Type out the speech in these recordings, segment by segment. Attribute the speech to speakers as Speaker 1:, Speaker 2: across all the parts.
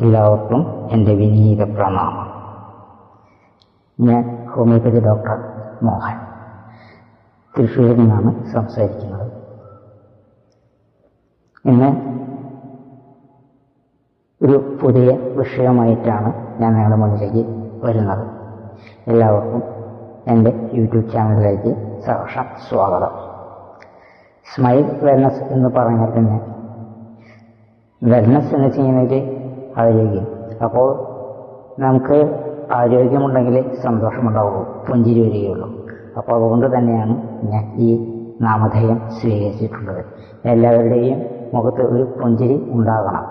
Speaker 1: എല്ലാവർക്കും എന്റെ വിനീത പ്രണാമം. ഞാൻ ഹോമിയോപ്പതി ഡോക്ടർ മോഹൻ. തൃശ്ശൂരിൽ നിന്നാണ് സംസാരിക്കുന്നത്. ഇന്ന് ഒരു പുതിയ വിഷയമായിട്ടാണ് ഞാൻ നിങ്ങളുടെ മുന്നിലേക്ക് വരുന്നത്. എല്ലാവർക്കും എന്റെ യൂട്യൂബ് ചാനലിലേക്ക് സഹർഷം സ്വാഗതം. സ്മൈൽ വെൽനസ് എന്ന് പറഞ്ഞാൽ തന്നെ വെൽനസ് എന്ന് ചെയ്യുന്നത് ആരോഗ്യം അപ്പോൾ നമുക്ക് ആരോഗ്യമുണ്ടെങ്കിൽ സന്തോഷമുണ്ടാവുള്ളൂ. പുഞ്ചിരി വരികയുള്ളൂ. അപ്പോൾ അതുകൊണ്ട് തന്നെയാണ് ഞാൻ ഈ നാമധേയം സ്വീകരിച്ചിട്ടുള്ളത്. എല്ലാവരുടെയും മുഖത്ത് ഒരു പുഞ്ചിരി ഉണ്ടാകണം.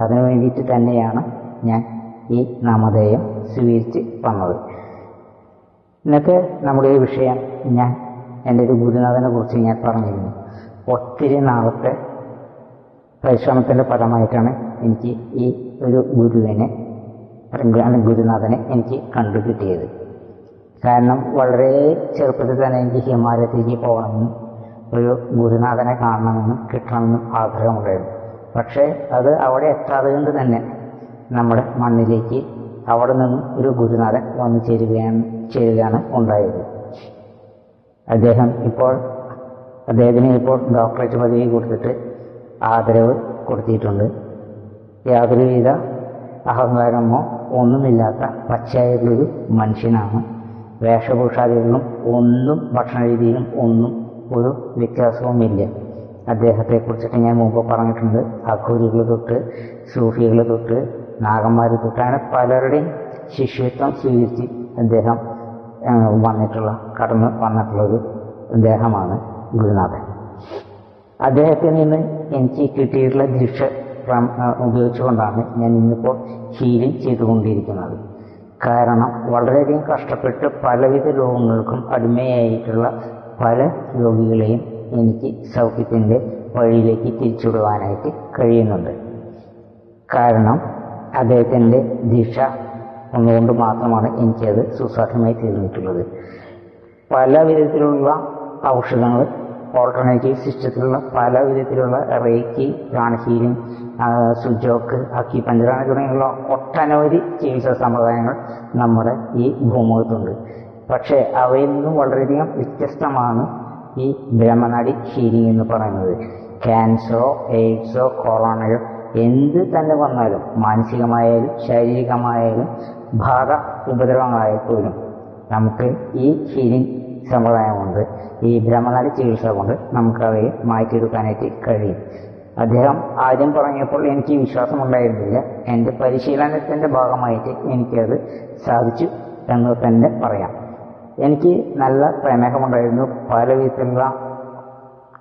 Speaker 1: അതിനു വേണ്ടിയിട്ട് തന്നെയാണ് ഞാൻ ഈ നാമധേയം സ്വീകരിച്ച് വന്നത്. ഇന്നത്തെ നമ്മുടെ ഈ വിഷയം ഞാൻ എന്റെ ഒരു ഗുരുനാഥനെ കുറിച്ച് ഞാൻ പറഞ്ഞിരുന്നു. ഒത്തിരി നാളത്തെ പരിശ്രമത്തിന്റെ ഫലമായിട്ടാണ് എനിക്ക് ഈ ഒരു ഗുരുവിനെ ഗുരുനാഥനെ എനിക്ക് കണ്ടു കിട്ടിയത്. കാരണം വളരെ ചെറുപ്പത്തിൽ തന്നെ എനിക്ക് ഹിമാലയത്തിലേക്ക് പോകണമെന്നും ഒരു ഗുരുനാഥനെ കാണണമെന്നും കിട്ടണമെന്നും ആഗ്രഹമുണ്ടായിരുന്നു. പക്ഷേ അത് അവിടെ എത്താതെ കൊണ്ട് തന്നെ നമ്മുടെ മണ്ണിലേക്ക് അവിടെ നിന്നും ഒരു ഗുരുനാഥൻ വന്നു ചേരുകയാണ് ചേരുകയാണ് ഉണ്ടായത്. അദ്ദേഹം ഇപ്പോൾ അദ്ദേഹത്തിന് ഇപ്പോൾ ഡോക്ടറേറ്റ് പദവി കൊടുത്തിട്ട് ആദരവ് കൊടുത്തിട്ടുണ്ട്. യാതൊരുവിധ അഹങ്കാരമോ ഒന്നുമില്ലാത്ത പച്ചയായിട്ടുള്ളൊരു മനുഷ്യനാണ്. വേഷഭൂഷാദികളിലും ഒന്നും ഭക്ഷണ രീതിയിലും ഒന്നും ഒരു വ്യത്യാസവുമില്ല. അദ്ദേഹത്തെക്കുറിച്ചിട്ട് ഞാൻ മുമ്പ് പറഞ്ഞിട്ടുണ്ട്. അഘൂരികൾ തൊട്ട് സൂഫികൾ തൊട്ട് നാഗന്മാർ തൊട്ട് അങ്ങനെ പലരുടെയും ശിഷ്യത്വം സ്വീകരിച്ച് അദ്ദേഹം വന്നിട്ടുള്ള കടന്ന് വന്നിട്ടുള്ളൊരു ദേഹമാണ് ഗുരുനാഥൻ. അദ്ദേഹത്തിൽ നിന്ന് എനിക്ക് കിട്ടിയിട്ടുള്ള ദീക്ഷ ഉപയോഗിച്ചുകൊണ്ടാണ് ഞാൻ ഇന്നിപ്പോൾ ഹീലിംഗ് ചെയ്തുകൊണ്ടിരിക്കുന്നത്. കാരണം വളരെയധികം കഷ്ടപ്പെട്ട് പലവിധ രോഗങ്ങൾക്കും അടിമയായിട്ടുള്ള പല രോഗികളെയും എനിക്ക് സൗഖ്യത്തിന്റെ വഴിയിലേക്ക് തിരിച്ചുവിടുവാനായിട്ട് കഴിയുന്നുണ്ട്. കാരണം അദ്ദേഹത്തിന്റെ ദിശ ഒന്നുകൊണ്ട് മാത്രമാണ് എനിക്കത് സുസാധ്യമായി തീർന്നിട്ടുള്ളത്. പല വിധത്തിലുള്ള ഔഷധങ്ങൾ ഓൾട്ടർനേറ്റീവ് സിസ്റ്റത്തിലുള്ള പല വിധത്തിലുള്ള റേക്കി പ്രാണഹീലിംഗ് സുജോക്ക് അക്കി പഞ്ചറാണ് തുടങ്ങിയുള്ള ഒട്ടനവധി ചികിത്സാ സമ്പ്രദായങ്ങൾ നമ്മുടെ ഈ ഭൂമുഖത്തുണ്ട്. പക്ഷേ അവയിൽ നിന്നും വളരെയധികം വ്യത്യസ്തമാണ് ഈ ബ്രഹ്മനാടി ഹീലിംഗ് എന്ന് പറയുന്നത്. ക്യാൻസറോ എയ്ഡ്സോ കൊറോണയോ എന്ത് തന്നെ വന്നാലും മാനസികമായാലും ശാരീരികമായാലും ഭാഗ ഉപദ്രവങ്ങളായാൽ പോലും നമുക്ക് ഈ ഹീലിംഗ് സമ്പ്രദായം ഈ ഭ്രമനാല ചികിത്സ കൊണ്ട് നമുക്ക് അവയെ മാറ്റിയെടുക്കാനായിട്ട് കഴിയും. അദ്ദേഹം ആദ്യം പറഞ്ഞപ്പോൾ എനിക്ക് വിശ്വാസം ഉണ്ടായിരുന്നില്ല എന്റെ പരിശീലനത്തിന്റെ ഭാഗമായിട്ട് എനിക്കത് സാധിച്ചു എന്ന് തന്നെ പറയാം. എനിക്ക് നല്ല പ്രമേഹമുണ്ടായിരുന്നു. പല വിധത്തിലുള്ള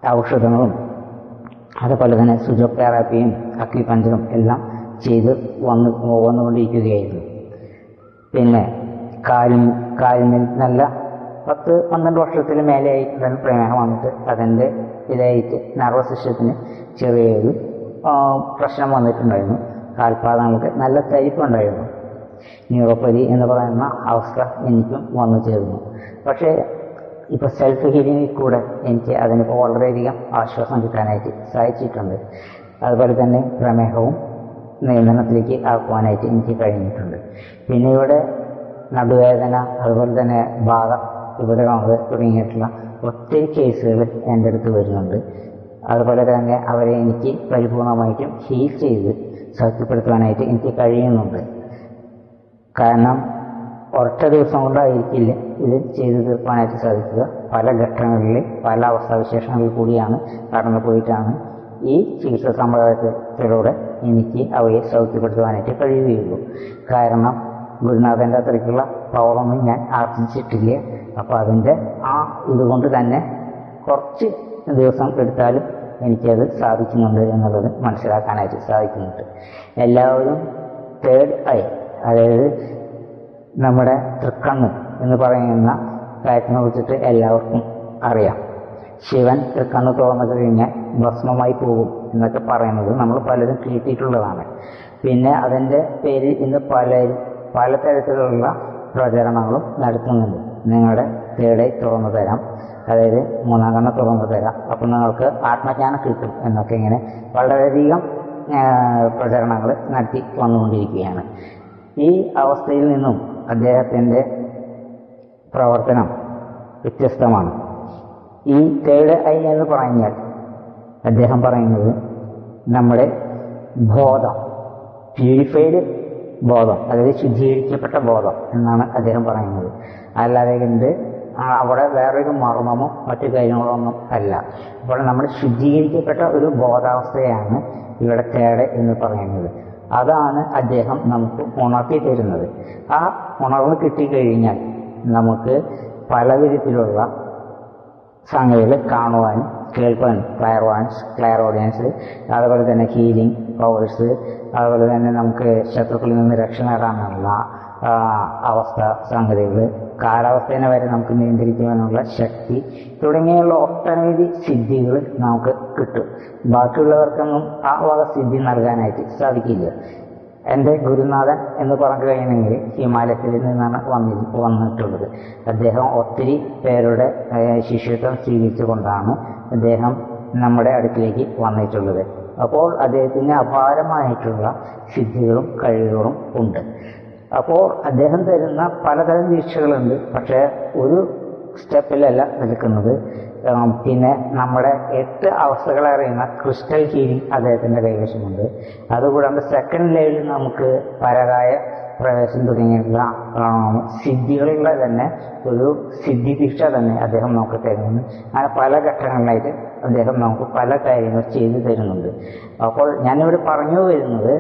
Speaker 1: ഔഷധങ്ങളും അതുപോലെ തന്നെ സുജോതെറാപ്പിയും അക്യുപഞ്ചറും എല്ലാം ചെയ്ത് വന്ന് വന്നുകൊണ്ടിരിക്കുകയായിരുന്നു. പിന്നെ കാലിൽ കാലിൽ നല്ല പത്ത് പന്ത്രണ്ട് വർഷത്തിന് മേലെയായി തന്നെ പ്രമേഹം വന്നിട്ട് അതിന്റെ ഇതായിട്ട് നർവസ് സിസ്റ്റത്തിന് ചെറിയൊരു പ്രശ്നം വന്നിട്ടുണ്ടായിരുന്നു. കാൽപാദങ്ങൾക്ക് നല്ല തരിപ്പുണ്ടായിരുന്നു ന്യൂറോപ്പതി എന്ന് പറയുന്ന അവസ്ഥ എനിക്കും വന്നു ചേർന്നു. പക്ഷേ ഇപ്പോൾ സെൽഫ് ഹീലിങ്ങിൽ കൂടെ എനിക്ക് അതിനിപ്പോൾ വളരെയധികം ആശ്വാസം കിട്ടാനായിട്ട് സാധിച്ചിട്ടുണ്ട്. അതുപോലെ തന്നെ പ്രമേഹവും നിയന്ത്രണത്തിലേക്ക് ആക്കുവാനായിട്ട് എനിക്ക് കഴിഞ്ഞിട്ടുണ്ട്. പിന്നെ ഇവിടെ നടുവേദന അതുപോലെ തന്നെ ഭാഗ ഉപദ്രവങ്ങൾ തുടങ്ങിയിട്ടുള്ള ഒത്തിരി കേസുകൾ എന്റെ അടുത്ത് വരുന്നുണ്ട്. അതുപോലെ തന്നെ അവരെ എനിക്ക് പരിപൂർണമായിട്ടും ഹീൽ ചെയ്ത് സൗഖ്യപ്പെടുത്തുവാനായിട്ട് എനിക്ക് കഴിയുന്നുണ്ട്. കാരണം ഒറ്റ ദിവസം കൊണ്ടായിരിക്കില്ല ഇത് ചെയ്തു തീർക്കാനായിട്ട് സാധിക്കുക. പല ഘട്ടങ്ങളിൽ പല അവസ്ഥാവിശേഷങ്ങളിൽ കൂടിയാണ് കടന്നു പോയിട്ടാണ് ഈ ചികിത്സാ സമ്പ്രദായത്തിലൂടെ എനിക്ക് അവയെ സൗഖ്യപ്പെടുത്തുവാനായിട്ട് കഴിയുകയുള്ളൂ. കാരണം ഗുരുനാഥന്റെ അത്രയ്ക്കുള്ള പവറൊന്നും ഞാൻ ആർജിച്ചിട്ടില്ല. അപ്പോൾ അതിന്റെ ആ ഇതുകൊണ്ട് തന്നെ കുറച്ച് ദിവസം എടുത്താലും എനിക്കത് സാധിക്കുന്നുണ്ട് എന്നുള്ളത് മനസ്സിലാക്കാനായിട്ട് സാധിക്കുന്നുണ്ട്. എല്ലാവരും തേർഡ് ഐ അതായത് നമ്മുടെ തൃക്കണ്ണ് എന്ന് പറയുന്ന കാര്യത്തിനെ കുറിച്ചിട്ട് എല്ലാവർക്കും അറിയാം. ശിവൻ തൃക്കണ്ണ് തുറന്നു കഴിഞ്ഞാൽ ഭസ്മമായി പോകും എന്നൊക്കെ പറയുന്നത് നമ്മൾ പലരും കേട്ടിട്ടുള്ളതാണ്. പിന്നെ അതിന്റെ പേരിൽ ഇന്ന് പലരും പലതരത്തിലുള്ള പ്രചരണങ്ങളും നടത്തുന്നുണ്ട്. നിങ്ങളുടെ തേടെ തുറന്നു തരാം. അതായത് മൂന്നാം കണ്ണ് തുറന്നു തരാം. അപ്പം നിങ്ങൾക്ക് ആത്മജ്ഞാനം കിട്ടും എന്നൊക്കെ ഇങ്ങനെ വളരെയധികം പ്രചരണങ്ങൾ നടത്തി വന്നുകൊണ്ടിരിക്കുകയാണ്. ഈ അവസ്ഥയിൽ നിന്നും അദ്ദേഹത്തിന്റെ പ്രവർത്തനം വ്യത്യസ്തമാണ്. ഈ തേർഡ് ഐ എന്ന് പറഞ്ഞാൽ അദ്ദേഹം പറയുന്നത് നമ്മുടെ ബോധം പ്യൂരിഫൈഡ് ബോധം അതായത് ശുദ്ധീകരിക്കപ്പെട്ട ബോധം എന്നാണ് അദ്ദേഹം പറയുന്നത്. അല്ലാതെ എന്ത്? അവിടെ വേറൊരു മർമ്മമോ മറ്റു കാര്യങ്ങളോ ഒന്നും അല്ല. അപ്പോൾ നമ്മൾ ശുദ്ധീകരിക്കപ്പെട്ട ഒരു ബോധാവസ്ഥയാണ് ഇവിടെ തേട് എന്ന് പറയുന്നത്. അതാണ് അദ്ദേഹം നമുക്ക് ഉണർത്തി തരുന്നത്. ആ ഉണർവ് കിട്ടിക്കഴിഞ്ഞാൽ നമുക്ക് പലവിധത്തിലുള്ള സംഗതികൾ കാണുവാനും കേൾക്കുവാനും ക്ലയർ വാൻസ് ക്ലയർ ഓഡിയൻസ് അതുപോലെ തന്നെ ഹീലിംഗ് പവേഴ്സ് അതുപോലെ തന്നെ നമുക്ക് ശത്രുക്കളിൽ നിന്ന് രക്ഷ നേടാനുള്ള അവസ്ഥ സംഗതികൾ കാലാവസ്ഥേനെ വരെ നമുക്ക് നിയന്ത്രിക്കുവാനുള്ള ശക്തി തുടങ്ങിയുള്ള ഒട്ടനവധി സിദ്ധികൾ നമുക്ക് കിട്ടും. ബാക്കിയുള്ളവർക്കൊന്നും ആ വക സിദ്ധി നൽകാനായിട്ട് സാധിക്കില്ല. എന്റെ ഗുരുനാഥൻ എന്ന് പറഞ്ഞു കഴിഞ്ഞെങ്കിൽ ഹിമാലയത്തിൽ നിന്നാണ് വന്നി വന്നിട്ടുള്ളത്. അദ്ദേഹം ഒത്തിരി പേരുടെ ശിഷ്യത്വം സ്വീകരിച്ചുകൊണ്ടാണ് അദ്ദേഹം നമ്മുടെ അടുക്കിലേക്ക് വന്നിട്ടുള്ളത്. അപ്പോൾ അദ്ദേഹത്തിന് അപാരമായിട്ടുള്ള സിദ്ധികളും കഴിവുകളും ഉണ്ട്. അപ്പോൾ അദ്ദേഹം തരുന്ന പലതരം ദീക്ഷകളുണ്ട്. പക്ഷേ ഒരു സ്റ്റെപ്പിലല്ല നിൽക്കുന്നത്. പിന്നെ നമ്മുടെ എട്ട് അവസ്ഥകളെ അറിയുന്ന ക്രിസ്റ്റൽ ഹീലിംഗ് അദ്ദേഹത്തിന്റെ കൈവശമുണ്ട്. അതുകൂടാണ്ട് സെക്കൻഡ് ലെവലിൽ നമുക്ക് പരകായ പ്രവേശം തുടങ്ങിയുള്ള ഉം, സിദ്ധികളുടെ തന്നെ ഒരു സിദ്ധി ദീക്ഷ തന്നെ അദ്ദേഹം നമുക്ക് തരുന്നുണ്ട്. അങ്ങനെ പല ഘട്ടങ്ങളിലായിട്ട് അദ്ദേഹം നമുക്ക് പല കാര്യങ്ങൾ ചെയ്തു തരുന്നുണ്ട്. അപ്പോൾ ഞാനിവിടെ പറഞ്ഞു വരുന്നത്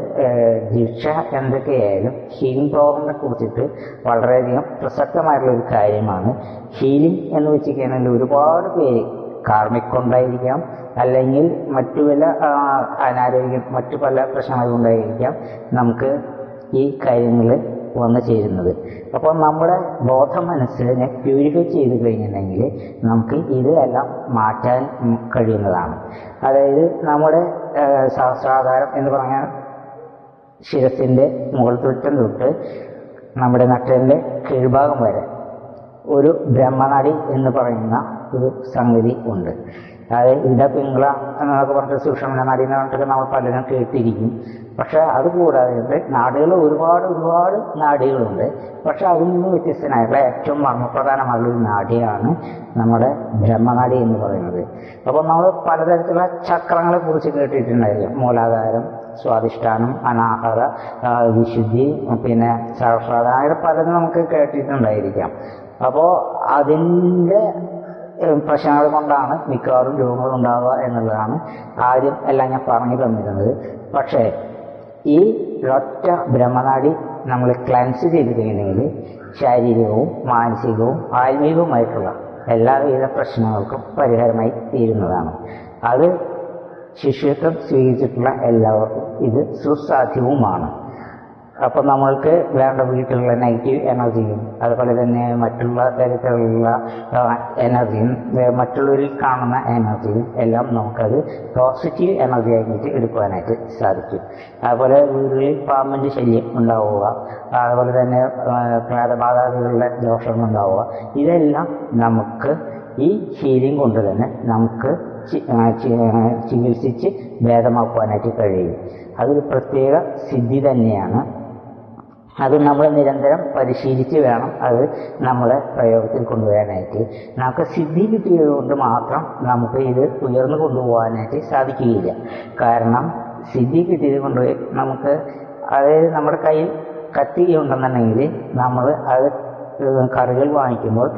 Speaker 1: ദീക്ഷ എന്തൊക്കെയായാലും ഹീലിംഗ് പ്രോഗ്രാമിനെ കുറിച്ചിട്ട് വളരെയധികം പ്രസക്തമായിട്ടുള്ള ഒരു കാര്യമാണ്. ഹീലിംഗ് എന്ന് വെച്ച് കഴിഞ്ഞാൽ ഒരുപാട് പേര് കാർമിക് കൊണ്ടായിരിക്കാം അല്ലെങ്കിൽ മറ്റു പല അനാരോഗ്യം മറ്റു പല പ്രശ്നങ്ങൾ കൊണ്ടായിരിക്കാം നമുക്ക് ഈ കാര്യങ്ങൾ വന്നു ചേരുന്നത്. അപ്പോൾ നമ്മുടെ ബോധ മനസ്സിനെ പ്യൂരിഫൈ ചെയ്ത് കഴിഞ്ഞിട്ടുണ്ടെങ്കിൽ നമുക്ക് ഇതെല്ലാം മാറ്റാൻ കഴിയുന്നതാണ്. അതായത് നമ്മുടെ ശാസ്ത്രാധാരം എന്ന് പറഞ്ഞാൽ ശിരസിന്റെ മുകൾ തുറ്റം തൊട്ട് നമ്മുടെ നട്ടലിന്റെ കീഴ്ഭാഗം വരെ ഒരു ബ്രഹ്മനാടി എന്ന് പറയുന്ന ഒരു സംഗതി ഉണ്ട്. അതായത് ഇട പിങ്കള എന്നൊക്കെ പറഞ്ഞിട്ട് എന്ന് പറഞ്ഞിട്ട് നമ്മൾ പലരും കേട്ടിരിക്കും. പക്ഷേ അതുകൂടാതെ നാടുകൾ ഒരുപാട് ഒരുപാട് നാടികളുണ്ട്. പക്ഷെ അതിൽ നിന്ന് വ്യത്യസ്തനായിട്ടുള്ള ഏറ്റവും മർമ്മപ്രധാനമായിട്ടുള്ള ഒരു നാടിയാണ് നമ്മുടെ ബ്രഹ്മനാടി എന്ന് പറയുന്നത്. അപ്പോൾ നമ്മൾ പലതരത്തിലുള്ള ചക്രങ്ങളെ കുറിച്ച് കേട്ടിട്ടുണ്ടായിരിക്കും. മൂലാധാരം സ്വാധിഷ്ഠാനം അനാഹത വിശുദ്ധി പിന്നെ അങ്ങനെ പലതും നമുക്ക് കേട്ടിട്ടുണ്ടായിരിക്കാം. അപ്പോൾ അതിന്റെ പ്രശ്നങ്ങൾ കൊണ്ടാണ് മിക്കവാറും രോഗങ്ങൾ ഉണ്ടാവുക എന്നുള്ളതാണ് ആദ്യം എല്ലാം ഞാൻ പറഞ്ഞു തന്നിരുന്നത്. പക്ഷേ ഈ ഒറ്റ ബ്രഹ്മനാടി നമ്മൾ ക്ലൻസ് ചെയ്ത് കഴിഞ്ഞെങ്കിൽ ശാരീരികവും മാനസികവും ആത്മീയവുമായിട്ടുള്ള എല്ലാവിധ പ്രശ്നങ്ങൾക്കും പരിഹാരമായി തീരുന്നതാണ്. അത് ശിഷ്യത്വം സ്വീകരിച്ചിട്ടുള്ള എല്ലാവർക്കും ഇത് സുസാധ്യവുമാണ്. അപ്പോൾ നമ്മൾക്ക് വേണ്ട വീട്ടിലുള്ള നെഗറ്റീവ് എനർജിയും അതുപോലെ തന്നെ മറ്റുള്ള തരത്തിലുള്ള എനർജിയും മറ്റുള്ളവരിൽ കാണുന്ന എനർജിയും എല്ലാം നമുക്കത് പോസിറ്റീവ് എനർജി ആയിട്ട് എടുക്കുവാനായിട്ട് സാധിക്കും. അതുപോലെ വീടുകളിൽ പാമ്പിന്റെ ശല്യം ഉണ്ടാവുക അതുപോലെ തന്നെ പ്രാതബാധാദികളുടെ ദോഷങ്ങൾ ഉണ്ടാവുക ഇതെല്ലാം നമുക്ക് ഈ ഹീലിംഗ് കൊണ്ട് തന്നെ നമുക്ക് ചികിത്സിച്ച് ഭേദമാക്കുവാനായിട്ട് കഴിയും. അതൊരു പ്രത്യേക സിദ്ധി തന്നെയാണ് അത് നമ്മൾ നിരന്തരം പരിശീലിച്ച് വേണം അത് നമ്മളെ പ്രയോഗത്തിൽ കൊണ്ടുവരാനായിട്ട്. നമുക്ക് സിദ്ധി കിട്ടിയത് കൊണ്ട് മാത്രം നമുക്ക് ഇത് ഉയർന്നു കൊണ്ടുപോകാനായിട്ട് സാധിക്കുകയില്ല. കാരണം സിദ്ധി കിട്ടിയത് കൊണ്ട് നമുക്ക് അതായത് നമ്മുടെ കയ്യിൽ കത്തി ഉണ്ടെന്നുണ്ടെങ്കിൽ നമ്മൾ അത് കറികൾ വാങ്ങിക്കുമ്പോൾ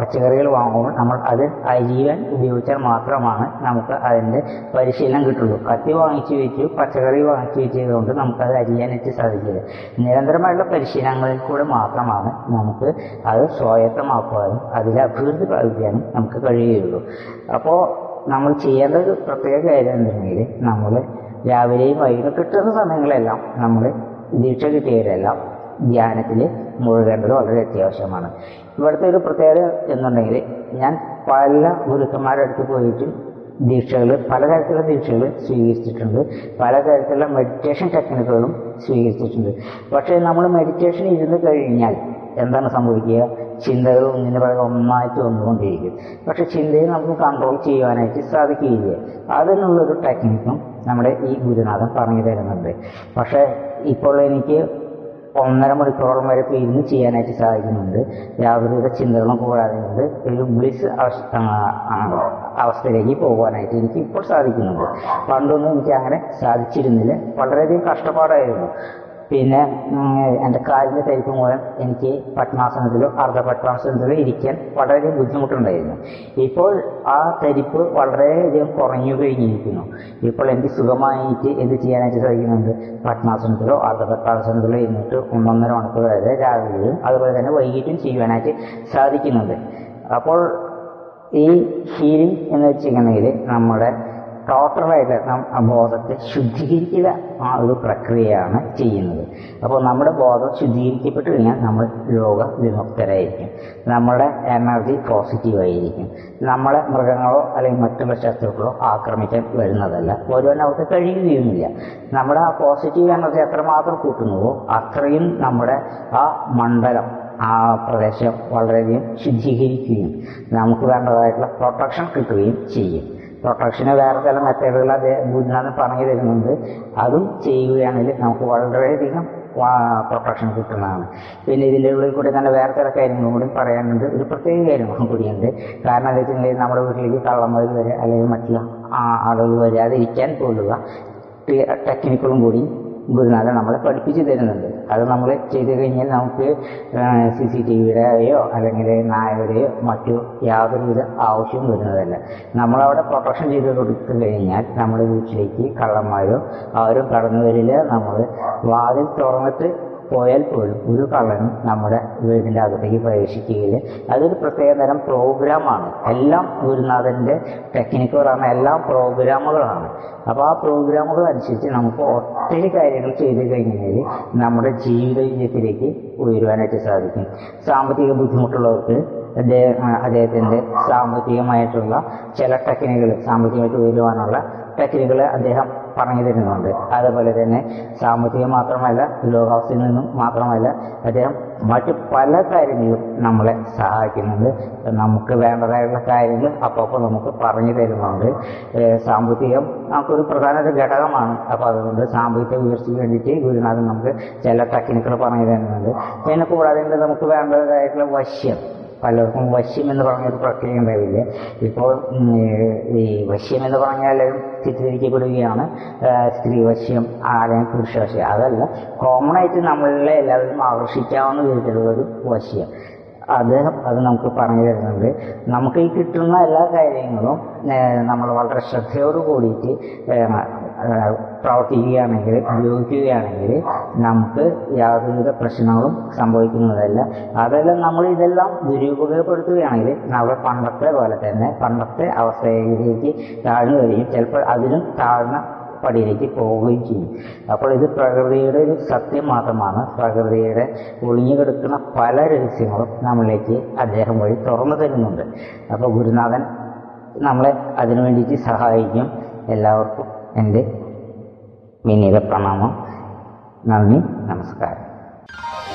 Speaker 1: പച്ചക്കറികൾ വാങ്ങുമ്പോൾ നമ്മൾ അത് അരിയാൻ ഉപയോഗിച്ചാൽ മാത്രമാണ് നമുക്ക് അതിന്റെ പരിശീലനം കിട്ടുള്ളൂ. കത്തി വാങ്ങിച്ചു വെച്ചു പച്ചക്കറി വാങ്ങിച്ചു വെച്ചത് കൊണ്ട് നമുക്കത് അരിയാനായിട്ട് സാധിക്കില്ല. നിരന്തരമായുള്ള പരിശീലനങ്ങളിൽ കൂടെ മാത്രമാണ് നമുക്ക് അത് സ്വായത്തമാക്കുവാനും അതിൽ അഭിവൃദ്ധി പ്രാപിക്കാനും നമുക്ക് കഴിയുകയുള്ളൂ. അപ്പോൾ നമ്മൾ ചെയ്യേണ്ട ഒരു പ്രത്യേക കാര്യം എന്തെങ്കിൽ നമ്മൾ രാവിലെയും വൈകിട്ട് കിട്ടുന്ന സമയങ്ങളെല്ലാം നമ്മൾ ദീക്ഷ കിട്ടിയവരെല്ലാം ധ്യാനത്തിൽ മുഴുകേണ്ടത് വളരെ അത്യാവശ്യമാണ്. ഇവിടുത്തെ ഒരു പ്രത്യേകത എന്നുണ്ടെങ്കിൽ ഞാൻ പല ഗുരുക്കന്മാരുടെ അടുത്ത് പോയിട്ടും ദീക്ഷകൾ പലതരത്തിലുള്ള ദീക്ഷകൾ സ്വീകരിച്ചിട്ടുണ്ട്. പലതരത്തിലുള്ള മെഡിറ്റേഷൻ ടെക്നിക്കുകളും സ്വീകരിച്ചിട്ടുണ്ട്. പക്ഷേ നമ്മൾ മെഡിറ്റേഷൻ ഇരുന്ന് കഴിഞ്ഞാൽ എന്താണ് സംഭവിക്കുക? ചിന്തകൾ ഒന്നിന് പറയുക ഒന്നായിട്ട് വന്നുകൊണ്ടിരിക്കും. പക്ഷെ ചിന്തയെ നമുക്ക് കൺട്രോൾ ചെയ്യുവാനായിട്ട് സാധിക്കുകയില്ല. അതിനുള്ളൊരു ടെക്നിക്കും നമ്മുടെ ഈ ഗുരുനാഥൻ പറഞ്ഞു തരുന്നുണ്ട് പക്ഷേ ഇപ്പോൾ എനിക്ക് ഒന്നര മണിക്കൂറോളം വരെ ഇരുന്ന് ചെയ്യാനായിട്ട് സാധിക്കുന്നുണ്ട്. യാതൊരുവിധ ചിന്തകളും കൂടാതെ കൊണ്ട് ഒരു ബ്ലിസ് അവസ്ഥയിലേക്ക് പോകാനായിട്ട് എനിക്ക് ഇപ്പോൾ സാധിക്കുന്നുണ്ട്. പണ്ടൊന്നും എനിക്ക് അങ്ങനെ സാധിച്ചിരുന്നില്ല. വളരെയധികം കഷ്ടപ്പാടായിരുന്നു. പിന്നെ എന്റെ കാലിന്റെ തരിപ്പ് മൂലം എനിക്ക് പത്മാസനത്തിലോ അർദ്ധ പത്മാസനത്തിലോ ഇരിക്കാൻ വളരെ ബുദ്ധിമുട്ടുണ്ടായിരുന്നു. ഇപ്പോൾ ആ തരിപ്പ് വളരെയധികം കുറഞ്ഞു കഴിഞ്ഞിരിക്കുന്നു. ഇപ്പോൾ എനിക്ക് സുഖമായിട്ട് എന്ത് ചെയ്യാനായിട്ട് സാധിക്കുന്നുണ്ട്? പത്മാസനത്തിലോ അർദ്ധ പത്മാസനത്തിലോ ഇരുന്നിട്ട് ഒന്നൊന്നര മണിക്കൂർ വരെ രാവിലെയും അതുപോലെ തന്നെ വൈകിട്ടും ചെയ്യുവാനായിട്ട് സാധിക്കുന്നുണ്ട്. അപ്പോൾ ഈ ഹീലിംഗ് എന്ന് വെച്ചിട്ടുണ്ടെങ്കിൽ നമ്മുടെ ടോട്ടലായിട്ട് നാം ബോധത്തെ ശുദ്ധീകരിക്കുക ആ ഒരു പ്രക്രിയയാണ് ചെയ്യുന്നത്. അപ്പോൾ നമ്മുടെ ബോധം ശുദ്ധീകരിക്കപ്പെട്ട് കഴിഞ്ഞാൽ നമ്മൾ രോഗ വിമുക്തരായിരിക്കും. നമ്മുടെ എനർജി പോസിറ്റീവായിരിക്കും നമ്മളെ മൃഗങ്ങളോ അല്ലെങ്കിൽ മറ്റുള്ള ശത്രുക്കളോ ആക്രമിക്കാൻ വരുന്നതല്ല. ഓരോന്നും അവർക്ക് കഴിയുകയുമില്ല. നമ്മുടെ ആ പോസിറ്റീവ് എനർജി എത്രമാത്രം കൂട്ടുന്നുവോ അത്രയും നമ്മുടെ ആ മണ്ഡലം ആ പ്രദേശം വളരെയധികം ശുദ്ധീകരിക്കുകയും നമുക്ക് വേണ്ടതായിട്ടുള്ള പ്രൊട്ടക്ഷൻ കിട്ടുകയും ചെയ്യും. പ്രൊട്ടക്ഷന് വേറെ ചില മെത്തേഡുകൾ അദ്ദേഹം ഗുരുനാഥൻ പറഞ്ഞു തരുന്നുണ്ട്. അതും ചെയ്യുകയാണെങ്കിൽ നമുക്ക് വളരെയധികം പ്രൊട്ടക്ഷൻ കിട്ടുന്നതാണ്. പിന്നെ ഇതിന്റെ ഉള്ളിൽ കൂടി തന്നെ വേറെ ചില കാര്യങ്ങളും കൂടി പറയാനുണ്ട്. ഒരു പ്രത്യേക കാര്യങ്ങളും കൂടിയുണ്ട്. കാരണം എന്താ വെച്ചിട്ടുണ്ടെങ്കിൽ നമ്മുടെ വീട്ടിലേക്ക് കള്ളന്മാർ വരെ അല്ലെങ്കിൽ മറ്റുള്ള ആളുകൾ വരാതിരിക്കാൻ പോലുള്ള ടെക്നിക്കുകളും കൂടി ഗുരുനാഥൻ നമ്മളെ പഠിപ്പിച്ചു തരുന്നുണ്ട്. അത് നമ്മൾ ചെയ്തു കഴിഞ്ഞാൽ നമുക്ക് സി സി ടി വിയുടെയോ അല്ലെങ്കിൽ നായരുടെയോ മറ്റു യാതൊരുവിധ ആവശ്യവും വരുന്നതല്ല. നമ്മളവിടെ പ്രൊട്ടക്ഷൻ ചെയ്ത് കൊടുത്തു കഴിഞ്ഞാൽ നമ്മുടെ വീട്ടിലേക്ക് കള്ളന്മാരോ ആരും കടന്നു വരില്ല നമ്മൾ വാതിൽ തുറന്നിട്ട് പോയാൽ പോലും ഒരു കള്ളനും നമ്മുടെ വീടിന്റെ അകത്തേക്ക് പ്രവേശിക്കുകയില്ല. അതൊരു പ്രത്യേക തരം പ്രോഗ്രാമാണ് എല്ലാം ഗുരുനാഥന്റെ ടെക്നിക്കുകളാണ് എല്ലാം പ്രോഗ്രാമുകളാണ് അപ്പോൾ ആ പ്രോഗ്രാമുകൾ അനുസരിച്ച് നമുക്ക് ഒത്തിരി കാര്യങ്ങൾ ചെയ്തു കഴിഞ്ഞാൽ നമ്മുടെ ജീവിത വിജയത്തിലേക്ക് ഉയരുവാനായിട്ട് സാധിക്കും. സാമ്പത്തിക ബുദ്ധിമുട്ടുള്ളവർക്ക് അദ്ദേഹം അദ്ദേഹത്തിന്റെ സാമ്പത്തികമായിട്ടുള്ള ചില ടെക്നിക്കുകൾ സാമ്പത്തികമായിട്ട് ഉയരുവാനുള്ള ടെക്നിക്കുകൾ അദ്ദേഹം പറഞ്ഞു തരുന്നുണ്ട് അതുപോലെ തന്നെ സാമ്പത്തികം മാത്രമല്ല ലോകാവസ്ഥയിൽ നിന്നും മാത്രമല്ല അദ്ദേഹം മറ്റ് പല കാര്യങ്ങളിലും നമ്മളെ സഹായിക്കുന്നുണ്ട്. നമുക്ക് വേണ്ടതായുള്ള കാര്യങ്ങൾ അപ്പോൾ നമുക്ക് പറഞ്ഞു തരുന്നുണ്ട്. സാമ്പത്തികം നമുക്കൊരു പ്രധാന ഒരു ഘടകമാണ്. അപ്പോൾ അതുകൊണ്ട് സാമ്പത്തിക ഉയർച്ചയ്ക്ക് വേണ്ടിയിട്ട് ഗുരുനാഥൻ നമുക്ക് ചില ടെക്നിക്കുകൾ പറഞ്ഞു തരുന്നുണ്ട്. പിന്നെ കൂടാതെ നമുക്ക് വേണ്ടതായിട്ടുള്ള വശ്യം. പലർക്കും വശ്യം എന്ന് പറഞ്ഞൊരു പ്രക്രിയ ഉണ്ടാവില്ല ഇപ്പോൾ ഈ വശ്യം എന്ന് പറഞ്ഞാൽ എല്ലാവരും ചിത്രീകരിക്കപ്പെടുകയാണ്. സ്ത്രീ വശ്യം അല്ലെങ്കിൽ പുരുഷ വശ്യം അതല്ല. കോമൺ ആയിട്ട് നമ്മളെ എല്ലാവരും ആകർഷിക്കാവുന്ന വിധത്തിലുള്ള ഒരു വശ്യം. അദ്ദേഹം അത് നമുക്ക് പറഞ്ഞു തരുന്നുണ്ട്. നമുക്ക് ഈ കിട്ടുന്ന എല്ലാ കാര്യങ്ങളും നമ്മൾ വളരെ ശ്രദ്ധയോട് കൂടിയിട്ട് പ്രവർത്തിക്കുകയാണെങ്കിൽ ഉപയോഗിക്കുകയാണെങ്കിൽ നമുക്ക് യാതൊരുവിധ പ്രശ്നങ്ങളും സംഭവിക്കുന്നതല്ല. അതെല്ലാം നമ്മൾ ഇതെല്ലാം ദുരുപയോഗപ്പെടുത്തുകയാണെങ്കിൽ നമ്മൾ പണ്ടത്തെ പോലെ തന്നെ പണ്ടത്തെ അവസ്ഥയിലേക്ക് താഴ്ന്നു വരികയും ചിലപ്പോൾ അതിലും താഴ്ന്ന പടിയിലേക്ക് പോവുകയും ചെയ്യും. അപ്പോൾ ഇത് പ്രകൃതിയുടെ ഒരു സത്യം മാത്രമാണ്. പ്രകൃതിയുടെ ഒളിഞ്ഞുകിടക്കുന്ന പല രഹസ്യങ്ങളും നമ്മളിലേക്ക് അദ്ദേഹം വഴി തുറന്നു തരുന്നുണ്ട്. അപ്പോൾ ഗുരുനാഥൻ നമ്മളെ അതിനു വേണ്ടിയിട്ട് സഹായിക്കും. എല്ലാവർക്കും എന്റെ വിനീത പ്രണാമം. നന്ദി നമസ്കാരം.